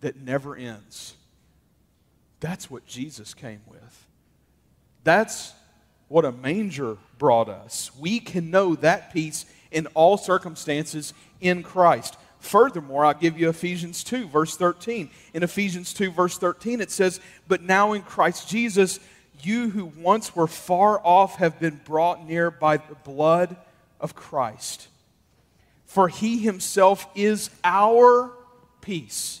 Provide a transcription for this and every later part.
that never ends. That's what Jesus came with. That's what a manger brought us. We can know that peace in all circumstances in Christ. Furthermore, I'll give you Ephesians 2, verse 13. In Ephesians 2, verse 13, it says, But now in Christ Jesus, you who once were far off have been brought near by the blood of Christ. For he himself is our peace.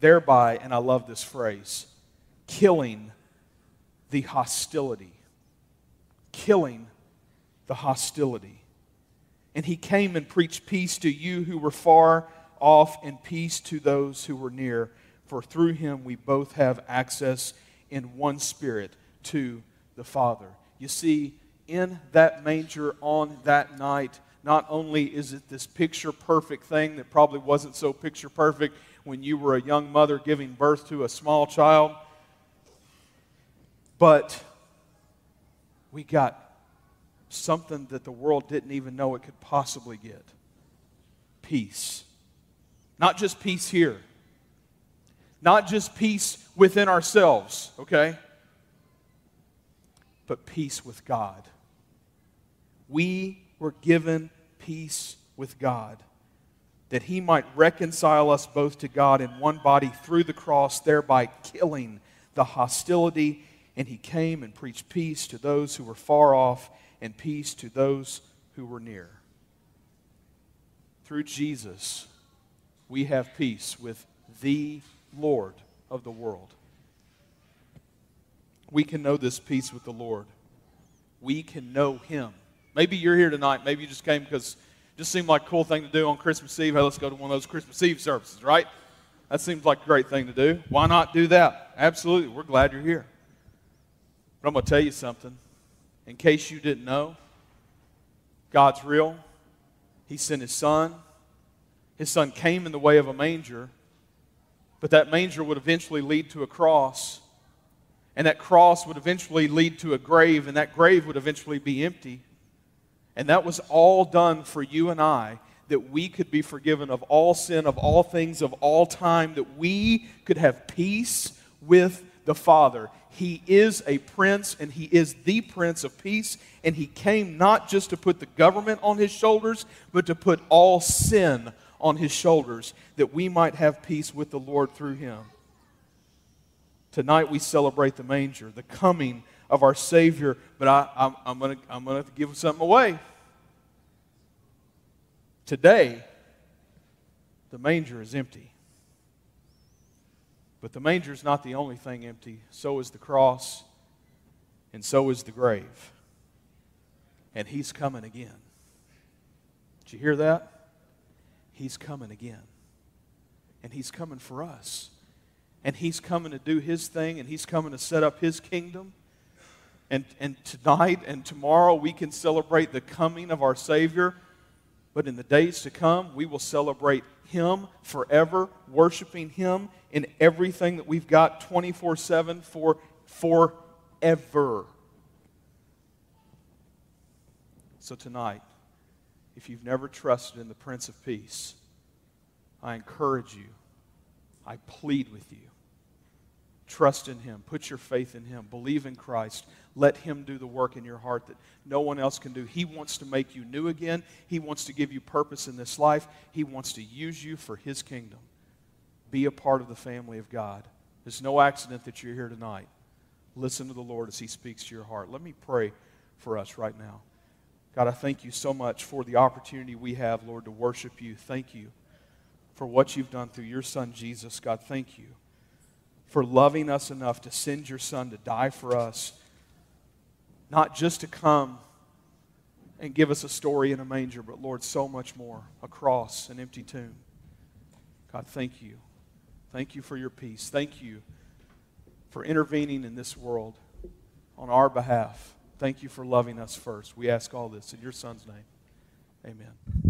thereby, and I love this phrase, killing the hostility. Killing the hostility. And he came and preached peace to you who were far off and peace to those who were near. For through him we both have access in one spirit to the Father. You see, in that manger on that night, not only is it this picture perfect thing that probably wasn't so picture perfect when you were a young mother giving birth to a small child, but we got something that the world didn't even know it could possibly get peace. Not just peace here, not just peace within ourselves, okay? But peace with God. We were given peace with God that he might reconcile us both to God in one body through the cross, thereby killing the hostility. And he came and preached peace to those who were far off and peace to those who were near. Through Jesus, we have peace with the Lord of the world. We can know this peace with the Lord. We can know Him. Maybe you're here tonight. Maybe you just came because it just seemed like a cool thing to do on Christmas Eve. Hey, let's go to one of those Christmas Eve services, right? That seems like a great thing to do. Why not do that? Absolutely. We're glad you're here. But I'm going to tell you something. In case you didn't know, God's real. He sent His Son his son came in the way of a manger, but that manger would eventually lead to a cross. And that cross would eventually lead to a grave, and that grave would eventually be empty. And that was all done for you and I, that we could be forgiven of all sin, of all things, of all time, that we could have peace with the Father. He is a prince, and he is the prince of peace, and he came not just to put the government on his shoulders, but to put all sin on his shoulders that we might have peace with the Lord through him. Tonight we celebrate the manger, the coming of our Savior, but I, am I'm going to I'm gonna give something away. Today, the manger is empty. But the manger is not the only thing empty. So is the cross, and so is the grave. And He's coming again. Did you hear that? He's coming again. And He's coming for us. And He's coming to do His thing, and He's coming to set up His kingdom. And, and tonight and tomorrow we can celebrate the coming of our Savior. But in the days to come, we will celebrate Him forever, worshiping Him in everything that we've got 24 7 for forever. So tonight, if you've never trusted in the Prince of Peace, I encourage you, I plead with you. Trust in Him. Put your faith in Him. Believe in Christ. Let Him do the work in your heart that no one else can do. He wants to make you new again. He wants to give you purpose in this life. He wants to use you for His kingdom. Be a part of the family of God. There's no accident that you're here tonight. Listen to the Lord as He speaks to your heart. Let me pray for us right now. God, I thank you so much for the opportunity we have, Lord, to worship you. Thank you for what you've done through your Son, Jesus. God, thank you for loving us enough to send your Son to die for us, not just to come and give us a story in a manger, but Lord, so much more a cross, an empty tomb. God, thank you Thank you for your peace. Thank you for intervening in this world on our behalf. Thank you for loving us first. We ask all this in your Son's name. Amen.